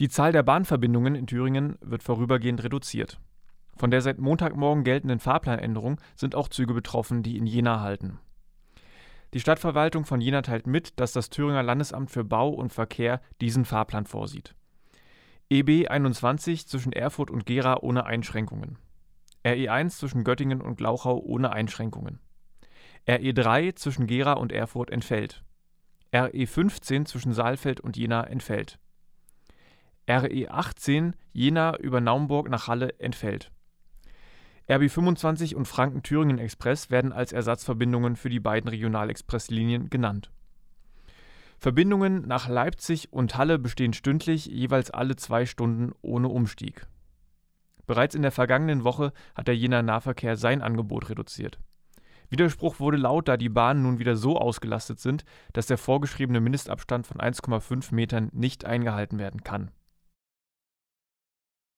Die Zahl der Bahnverbindungen in Thüringen wird vorübergehend reduziert. Von der seit Montagmorgen geltenden Fahrplanänderung sind auch Züge betroffen, die in Jena halten. Die Stadtverwaltung von Jena teilt mit, dass das Thüringer Landesamt für Bau und Verkehr diesen Fahrplan vorsieht. EB 21 zwischen Erfurt und Gera ohne Einschränkungen. RE 1 zwischen Göttingen und Glauchau ohne Einschränkungen. RE 3 zwischen Gera und Erfurt entfällt. RE 15 zwischen Saalfeld und Jena entfällt. RE 18 Jena über Naumburg nach Halle entfällt. RB 25 und Franken-Thüringen-Express werden als Ersatzverbindungen für die beiden Regionalexpresslinien genannt. Verbindungen nach Leipzig und Halle bestehen stündlich jeweils alle zwei Stunden ohne Umstieg. Bereits in der vergangenen Woche hat der Jener Nahverkehr sein Angebot reduziert. Widerspruch wurde laut, da die Bahnen nun wieder so ausgelastet sind, dass der vorgeschriebene Mindestabstand von 1,5 Metern nicht eingehalten werden kann